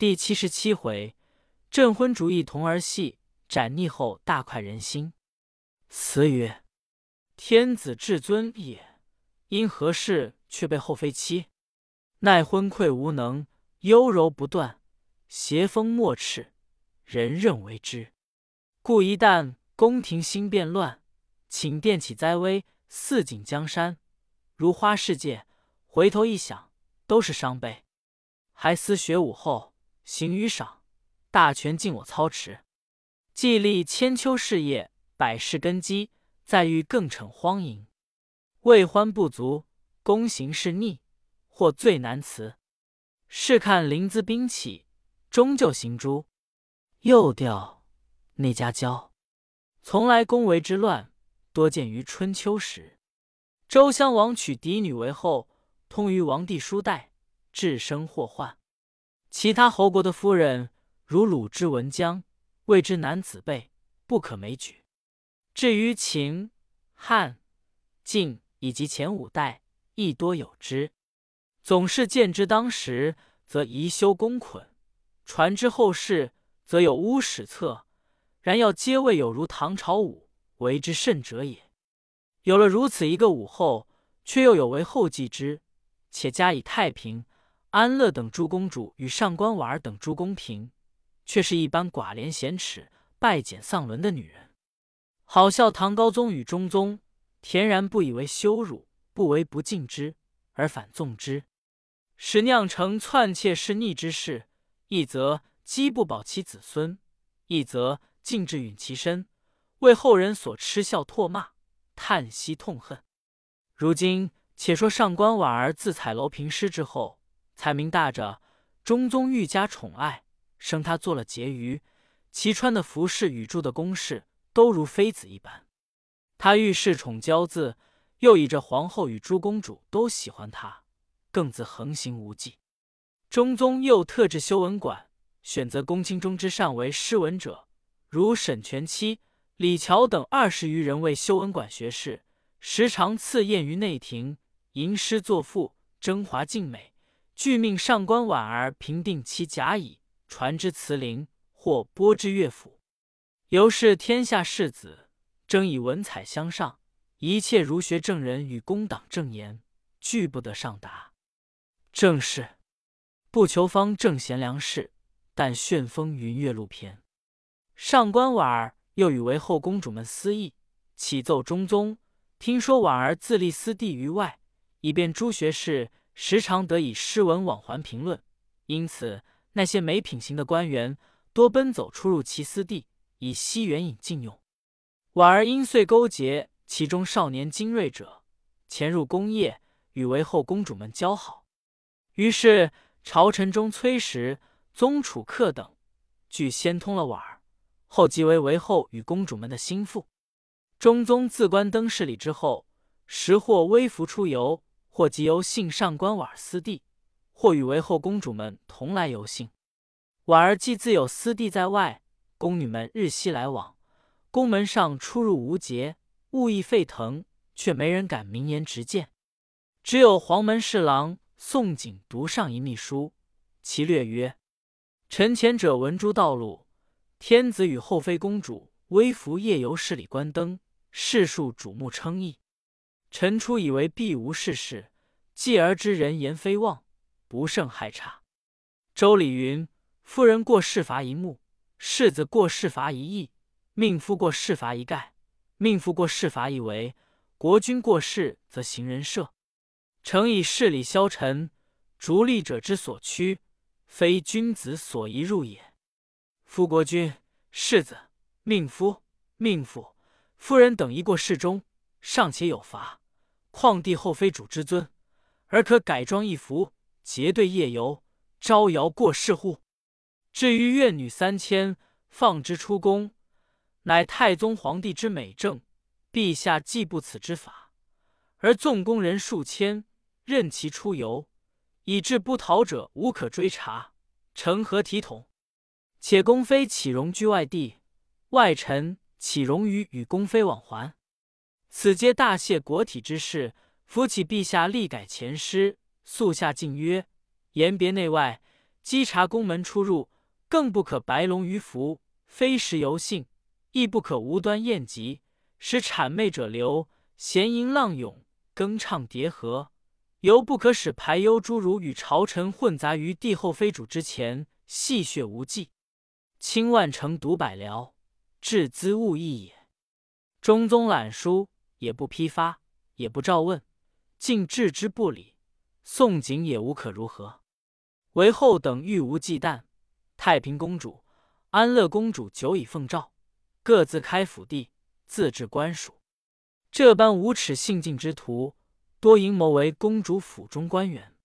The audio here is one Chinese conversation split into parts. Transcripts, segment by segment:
第七十七回，镇昏主义童儿戏，斩逆后大快人心。词曰：天子至尊也，因何事却被后妃欺？奈昏聩无能，优柔不断，邪风莫斥，人任为之。故一旦宫廷兴变乱，寝殿起灾危，四锦江山如花世界，回头一想，都是伤悲。还思学武后。行于赏，大权尽我操持。既立千秋事业，百世根基，再欲更逞荒淫，未欢不足，躬行是逆，或最难辞。试看临淄兵起，终究行诛。又调内家娇，从来宫闱之乱，多见于春秋时。周襄王娶嫡女为后，通于王帝书代，致生祸患。其他侯国的夫人，如鲁之文姜，谓之男子辈，不可枚举。至于秦、汉、晋以及前五代，亦多有之。总是见之当时，则宜修公捆；传之后世，则有巫史册。然要皆未有如唐朝武为之甚者也。有了如此一个武后，却又有为后继之，且加以太平。安乐等诸公主与上官婉儿等诸宫嫔，却是一般寡廉鲜耻、败简丧伦的女人。好笑唐高宗与中宗，恬然不以为羞辱，不为不敬之，而反纵之，使酿成篡窃弑逆之事。一则饥不保其子孙，一则尽致允其身，为后人所嗤笑唾骂，叹息痛恨。如今且说上官婉儿自彩楼平尸之后。彩明大着，中宗愈加宠爱，升他做了婕妤。其穿的服饰与住的宫室，都如妃子一般。他愈恃宠骄自，又以这皇后与诸公主都喜欢他，更自横行无忌。中宗又特制修文馆，选择公卿中之上为诗文者，如沈全期、李峤等二十余人为修文馆学士，时常赐宴于内廷，吟诗作赋，征华尽美。俱命上官婉儿平定其甲乙，传之词陵，或播之乐府。由是天下士子争以文采相上，一切儒学正人与公党正言，俱不得上达。正是不求方正贤良士，但旋风云月路篇。上官婉儿又与为后公主们私议，启奏中宗，听说婉儿自立私地于外，以便诸学士。时常得以诗文往还评论，因此那些没品行的官员多奔走出入其私地，以吸援引禁用。婉儿因遂勾结其中少年精锐者，潜入宫业，与为后公主们交好。于是朝臣中崔实、宗楚客等，俱先通了婉儿，后即为为后与公主们的心腹。中宗自官登仕礼之后，时或微服出游。或即由幸上官婉儿私地，或与为后公主们同来游幸。婉儿既自有私地在外，宫女们日夕来往，宫门上出入无节，物议沸腾，却没人敢明言直谏。只有黄门侍郎宋璟读上一密书，其略曰：“臣前者闻诸道路，天子与后妃公主微服夜游市里观灯，世数瞩目称意。臣初以为必无事事。”继而知人言非妄，不胜害差。周礼云：“夫人过世罚一目，世子过世罚一义，命夫过世罚一盖，命妇过世罚一围。国君过世则行人赦。诚以事理消沉，逐利者之所趋，非君子所宜入也。夫国君、世子、命夫、命妇、夫人等一过世中，尚且有罚，况帝后妃主之尊？”而可改装一服，结队夜游，招摇过市乎？至于怨女三千，放之出宫，乃太宗皇帝之美政，陛下既不此之法，而纵宫人数千，任其出游，以致不逃者无可追查，成何体统？且宫妃岂容居外地？外臣岂容于与宫妃往还？此皆大谢国体之事。扶起陛下，力改前师，速下禁约，言别内外，稽查宫门出入，更不可白龙鱼服，飞石游幸，亦不可无端宴集，使谄媚者流，闲吟浪涌，更唱叠和。尤不可使排忧诸儒与朝臣混杂于帝后妃主之前，戏谑无忌。清万城独百僚，至兹勿议也。中宗览书，也不批发，也不召问，竟置之不理。宋璟也无可如何。韦后等欲无忌惮，太平公主、安乐公主久已奉诏，各自开府地，自治官署。这般无耻性尽之徒。多阴谋为公主府中官员。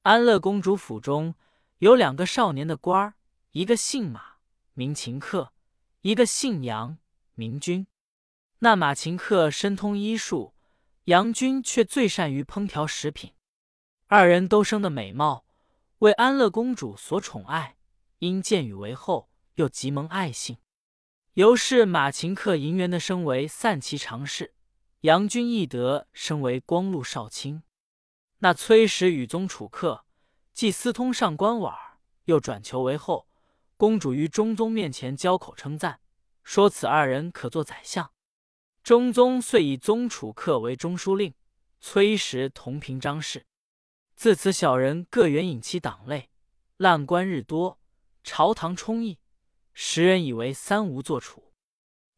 安乐公主府中有两个少年的官儿，一个姓马，名秦克；一个姓杨，名君。那马秦克深通医术，杨君却最善于烹调食品。二人都生得美貌，为安乐公主所宠爱。因见与为后，又极蒙爱幸，由是马秦克银元的升为散骑常侍。杨君义德升为光禄少卿，那崔氏与宗楚客既私通上官婉儿，又转求为后。公主于中宗面前交口称赞，说此二人可做宰相。中宗遂以宗楚客为中书令，崔实同平章事。自此小人各援引其党类，滥官日多，朝堂充溢，时人以为三无坐处，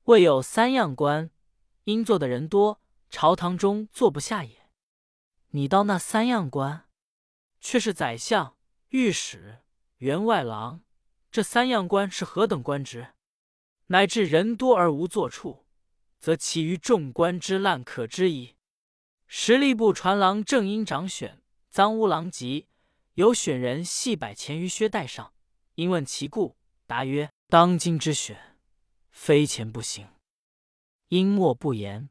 未有三样官。因做的人多，朝堂中坐不下也。你到那三样官，却是宰相、御史、员外郎。这三样官是何等官职？乃至人多而无坐处，则其余众官之滥可知矣。实吏部传郎正因长选，赃污狼藉，有选人系百钱于靴带上。因问其故，答曰：当今之选，非钱不行。因默不言。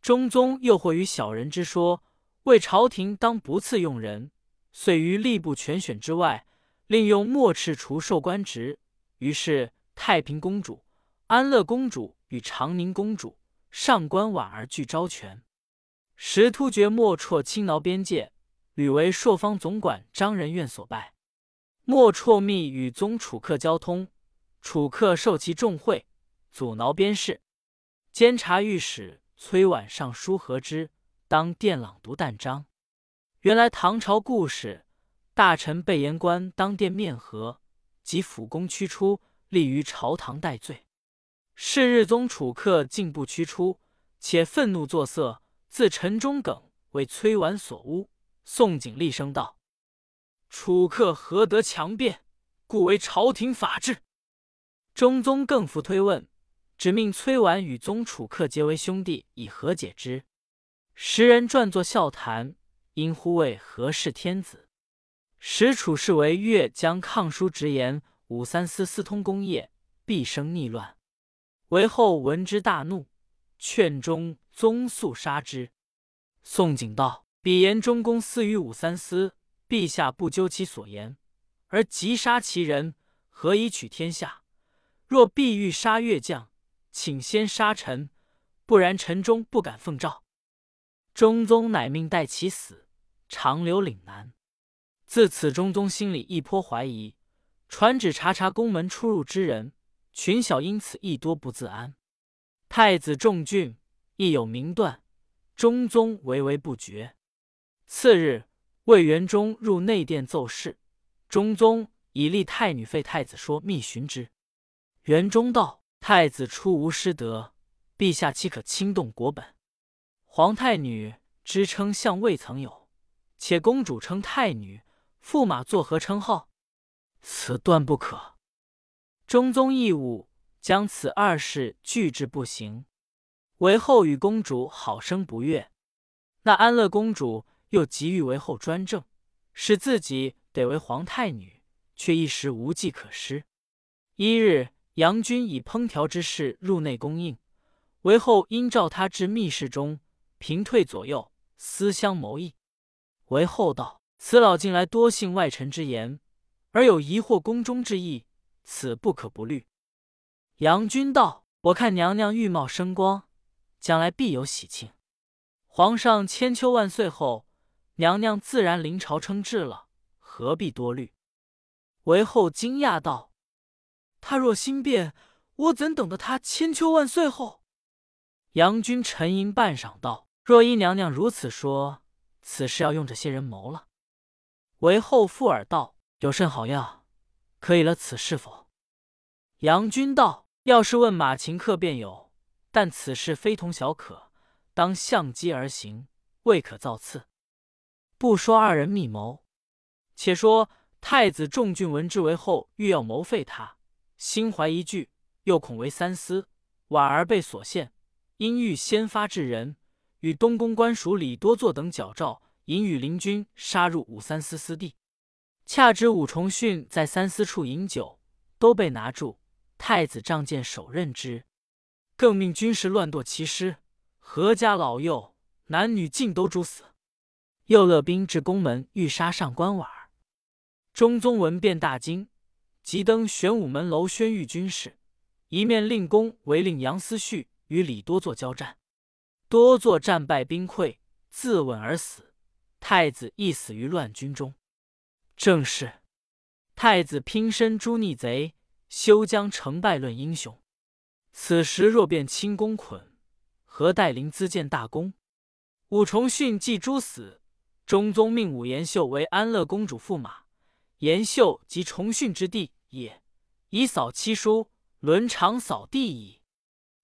中宗又或于小人之说，为朝廷当不赐用人，遂于吏部全选之外，另用墨赤除授官职。于是太平公主、安乐公主与长宁公主、上官婉儿俱招权。时突厥莫绰侵挠边界，屡为朔方总管张仁愿所败。莫绰密与宗楚客交通，楚客受其重贿，阻挠边事。监察御史崔婉上书和之，当殿朗读旦章。原来唐朝故事，大臣被言官当殿面和，及辅公驱出，立于朝堂待罪。是日宗楚客竟不驱出，且愤怒作色，自陈中耿为崔婉所诬。宋璟厉声道：“楚客何得强辩？故为朝廷法治。”中宗更复推问。只命崔婉与宗楚客结为兄弟，以和解之。时人撰作笑谈，因呼谓何氏天子。时楚氏为越将抗书直言武三思私通功业，必生逆乱。为后闻之大怒，劝中宗速杀之。宋璟道：“彼言中公私于武三思，陛下不究其所言，而急杀其人，何以取天下？若必欲杀越将。”请先杀臣，不然臣中不敢奉诏。中宗乃命待其死，长留岭南。自此，中宗心里一颇怀疑，传旨查查宫门出入之人，群小因此亦多不自安。太子重俊亦有名断，中宗唯唯不决。次日，魏元忠入内殿奏事，中宗以立太女废太子说密询之。元忠道。太子初无失德，陛下岂可轻动国本？皇太女之称相未曾有，且公主称太女，驸马作何称号？此断不可。中宗义务将此二事拒之不行，韦后与公主好生不悦。那安乐公主又急欲为后专政，使自己得为皇太女，却一时无计可施。一日。杨君以烹调之事入内供应，韦后因召他至密室中，平退左右，思相谋议。韦后道：“此老近来多信外臣之言，而有疑惑宫中之意，此不可不虑。”杨君道：“我看娘娘玉貌生光，将来必有喜庆。皇上千秋万岁后，娘娘自然临朝称制了，何必多虑？”韦后惊讶道：“他若心变，我怎等得他千秋万岁后？”杨君沉吟半晌道：“若依娘娘如此说，此事要用这些人谋了。”韦后附耳道：“有甚好药，可以了此事否？”杨君道：“要是问马秦客便有，但此事非同小可，当相机而行，未可造次。不说二人密谋，且说太子众俊闻之为后欲要谋废他，心怀一惧，又恐为三思，婉儿被所陷。”因欲先发制人，与东宫官署李多作等矫诏，引羽林军杀入武三思私地。恰知武重训在三司处饮酒，都被拿住。太子仗剑手刃之，更命军士乱剁其尸，何家老幼男女尽都诛死。又勒兵至宫门，欲杀上官婉儿。中宗闻变大惊，急登玄武门楼宣谕军士，一面令公为令杨思绪。与李多作交战，多作战败兵溃，自刎而死。太子亦死于乱军中。正是太子拼身诛逆贼，休将成败论英雄。此时若变轻功捆，何待临资建大功？武重训既诛死，中宗命武延秀为安乐公主驸马。延秀即重训之弟也，以扫七书，伦常扫地矣。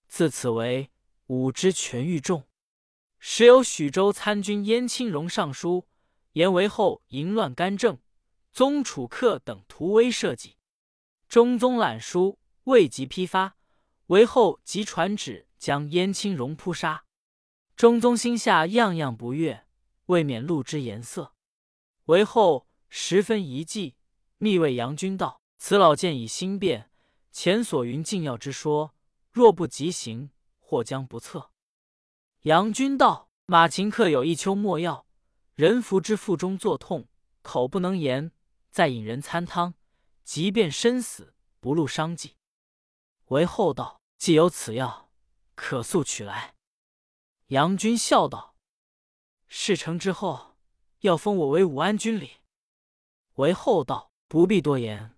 自此为武之权愈重。时有许州参军燕青荣上书，言为后淫乱干政，宗楚客等图威社稷。中宗览书，未及批发，为后即传旨将燕青荣扑杀。中宗心下样样不悦，未免露之颜色。为后十分疑忌，密谓杨君道：“此老见以心变，前所云禁药之说。”若不急行，或将不测。杨君道：“马秦客有一秋末药，人服之腹中作痛，口不能言，再引人参汤，即便身死，不露伤迹。”为后道：“既有此药，可速取来。”杨君笑道：“事成之后，要封我为武安军礼。”为后道：“不必多言，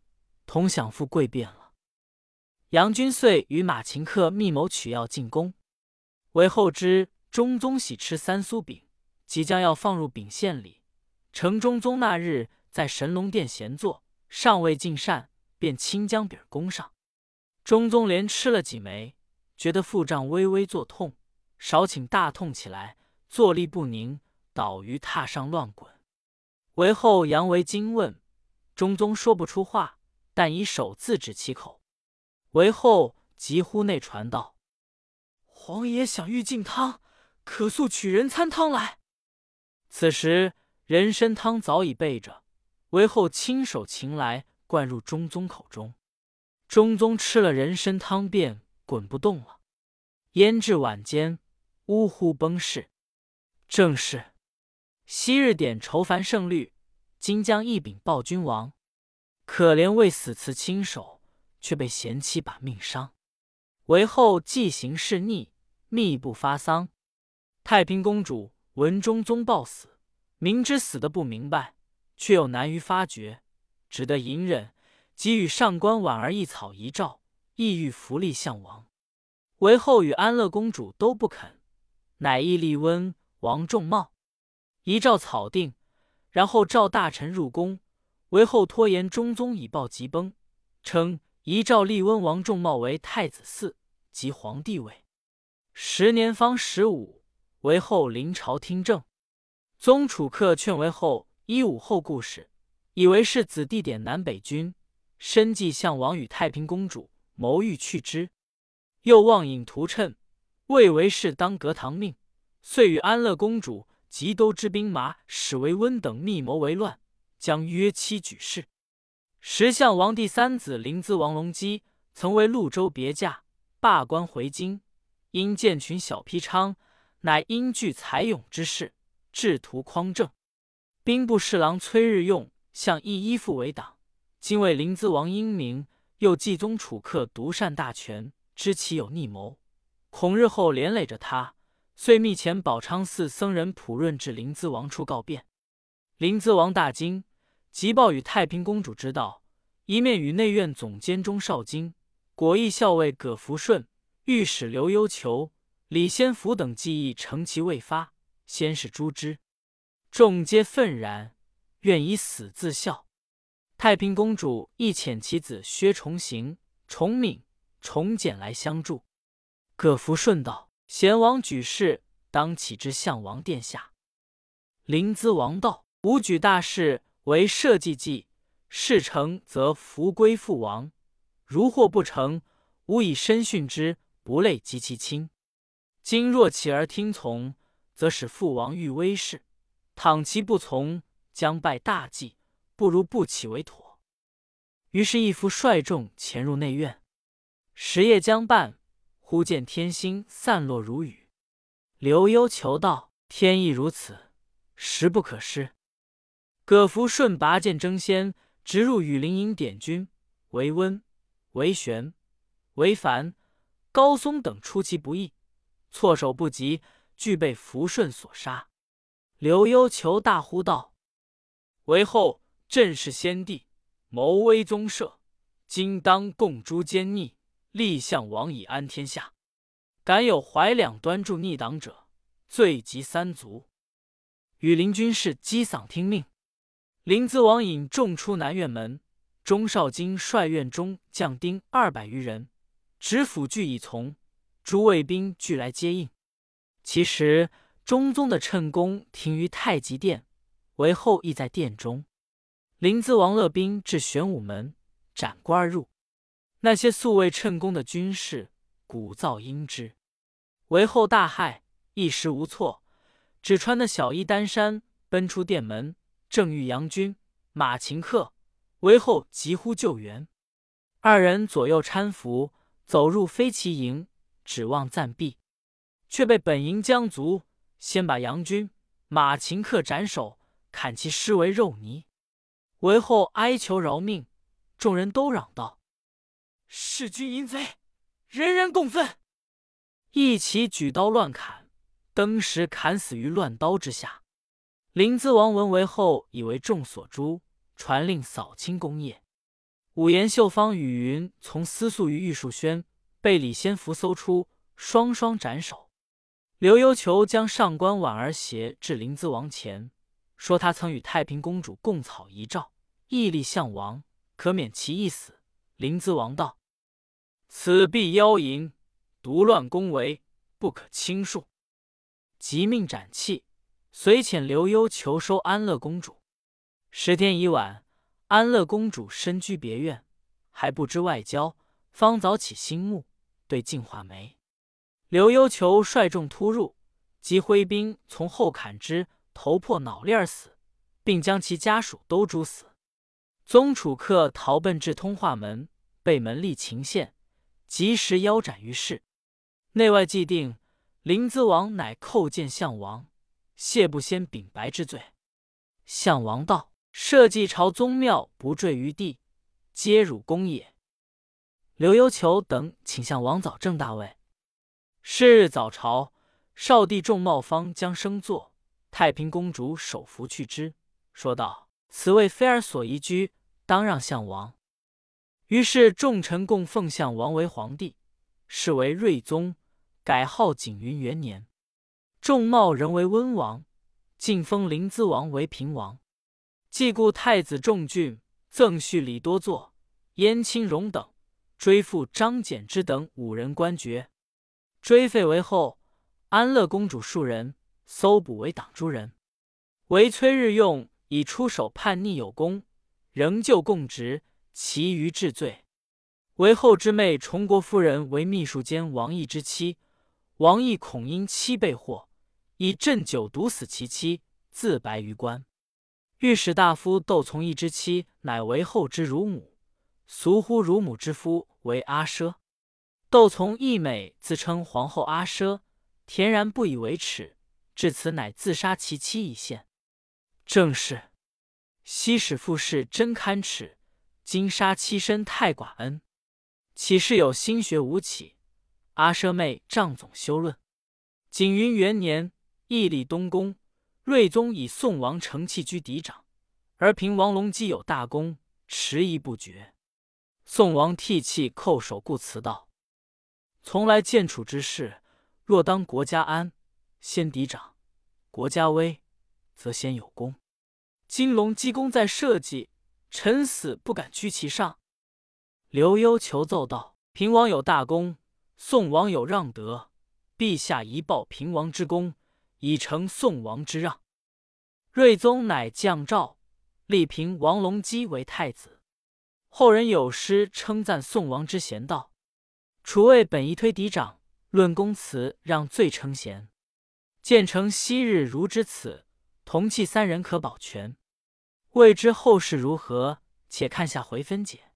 同享富贵便了。”杨君遂与马秦客密谋取药进宫，为后知中宗喜吃三酥饼，即将要放入饼馅里。承中宗那日在神龙殿闲坐，尚未尽膳，便亲将饼供上。中宗连吃了几枚，觉得腹胀微微作痛，少顷大痛起来，坐立不宁，倒于榻上乱滚。为后杨为惊问，中宗说不出话，但以手自指其口。为后急呼内传道：“皇爷想欲进汤，可速取人参汤来。”此时人参汤早已备着，为后亲手擒来，灌入中宗口中。中宗吃了人参汤，便滚不动了。焉至晚间，呜呼崩逝。正是昔日点愁烦胜率，今将一柄报君王。可怜为死辞亲手。却被贤妻把命伤，为后既行事逆，密不发丧。太平公主闻中宗暴死，明知死的不明白，却又难于发觉，只得隐忍，即与上官婉儿一草一诏，意欲扶立相王。韦后与安乐公主都不肯，乃意立温王仲茂。遗诏草定，然后召大臣入宫。韦后拖延中宗以报急崩，称。遗诏立温王仲茂为太子嗣，即皇帝位。时年方十五，韦后临朝听政。宗楚客劝韦后一武后故事，以为是子弟点南北军，深计项王与太平公主谋欲去之，又妄引图谶，为为是当革唐命，遂与安乐公主及都之兵马使为温等密谋为乱，将约期举事。时相王第三子临淄王隆基曾为潞州别驾，罢官回京，因见群小批昌，乃因具才勇之士，制图匡正。兵部侍郎崔日用向亦依附为党。今为临淄王英明，又继宗楚客独擅大权，知其有逆谋，恐日后连累着他，遂密遣宝昌寺僧人普润至临淄王处告变。临淄王大惊。急报与太平公主知道，一面与内院总监钟少京、果毅校尉葛福顺、御史刘幽求、李先福等计议乘其未发，先是诛之。众皆愤然，愿以死自效。太平公主亦遣其子薛崇行、崇敏、崇简来相助。葛福顺道：“贤王举事，当启之相王殿下。”临淄王道：“吾举大事为社稷计，事成则福归父王；如或不成，吾以身殉之，不累及其亲。今若起而听从，则使父王遇威势。”倘其不从，将败大计，不如不起为妥。于是义父率众潜入内院，时夜将半，忽见天星散落如雨。刘幽求道：“天意如此，时不可失。”葛福顺拔剑争先，直入羽林营点军。韦温、韦玄、韦凡、高松等出其不意，措手不及，俱被福顺所杀。刘幽求大呼道：“为后朕是先帝，谋威宗社，今当共诛奸逆，立项王以安天下。敢有怀两端助逆党者，罪及三族。”羽林军士击嗓听命。临淄王引众出南院门，钟少京率院中将丁二百余人，执斧具以从，诸卫兵俱来接应。其实。中宗的趁宫停于太极殿，韦后亦在殿中。临淄王乐兵至玄武门，斩关而入。那些素未趁宫的军士鼓噪应之，韦后大骇，一时无措，只穿的小衣单衫奔出殿门，正遇杨军、马秦客，韦后急呼救援。二人左右搀扶，走入飞骑营，指望暂避，却被本营将卒。先把杨军、马秦客斩首，砍其尸为肉泥。韦后哀求饶命，众人都嚷道：“弑君淫贼，人人共愤！”一起举刀乱砍，登时砍死于乱刀之下。临淄王闻韦后以为众所诛，传令扫清功业。五言秀芳、与云从私宿于玉树轩，被李先福搜出，双双斩首。刘幽求将上官婉儿携至临淄王前，说他曾与太平公主共草遗诏，屹立相王，可免其一死。临淄王道：“此必妖淫，独乱宫闱，不可轻恕。”即命斩弃，遂遣刘幽求收安乐公主。十天已晚，安乐公主身居别院，还不知外交，方早起心目，对镜画眉。刘幽求率众突入，即挥兵从后砍之，头破脑裂而死，并将其家属都诛死。宗楚客逃奔至通化门，被门吏擒陷，及时腰斩于市。内外既定，临淄王乃叩见项王，谢不先禀白之罪。项王道：“社稷朝宗庙不坠于地，皆汝功也。”刘幽求等请向王早正大位。是日早朝，少帝众茂方将升座，太平公主手扶去之，说道：“此位妃儿所宜居，当让项王。”于是众臣共奉项王为皇帝，是为睿宗，改号景云元年。众茂仍为温王，晋封临淄王为平王。既故太子仲俊、赠婿李多作、燕青荣等，追父张柬之等五人官爵。追废为后，安乐公主数人，搜捕为党诸人。韦崔日用以出手叛逆有功，仍旧供职，其余治罪。韦后之妹崇国夫人为秘书监王毅之妻，王毅恐因妻被祸，以鸩酒毒死其妻，自白于官。御史大夫窦从义之妻乃为后之乳母，俗呼乳母之夫为阿奢。窦从义美自称皇后阿奢，恬然不以为耻，至此乃自杀其妻一线。正是昔使父事真堪耻，今杀妻身太寡恩。岂是有心学吴起？阿奢妹仗总修论。景云元年，义立东宫，睿宗以宋王承器居嫡长，而平王隆基有大功，迟疑不决。宋王涕泣叩首，故辞道：“从来建楚之事，若当国家安，先嫡长；国家危，则先有功。金龙积功在社稷，臣死不敢居其上。”刘幽求奏道：“平王有大功，宋王有让德，陛下宜报平王之功，以成宋王之让。”睿宗乃降诏，立平王隆基为太子。后人有诗称赞宋王之贤道：“楚魏本一推嫡长，论公辞让罪称贤。建成昔日如之此，同气三人可保全。未知后事如何？且看下回分解。”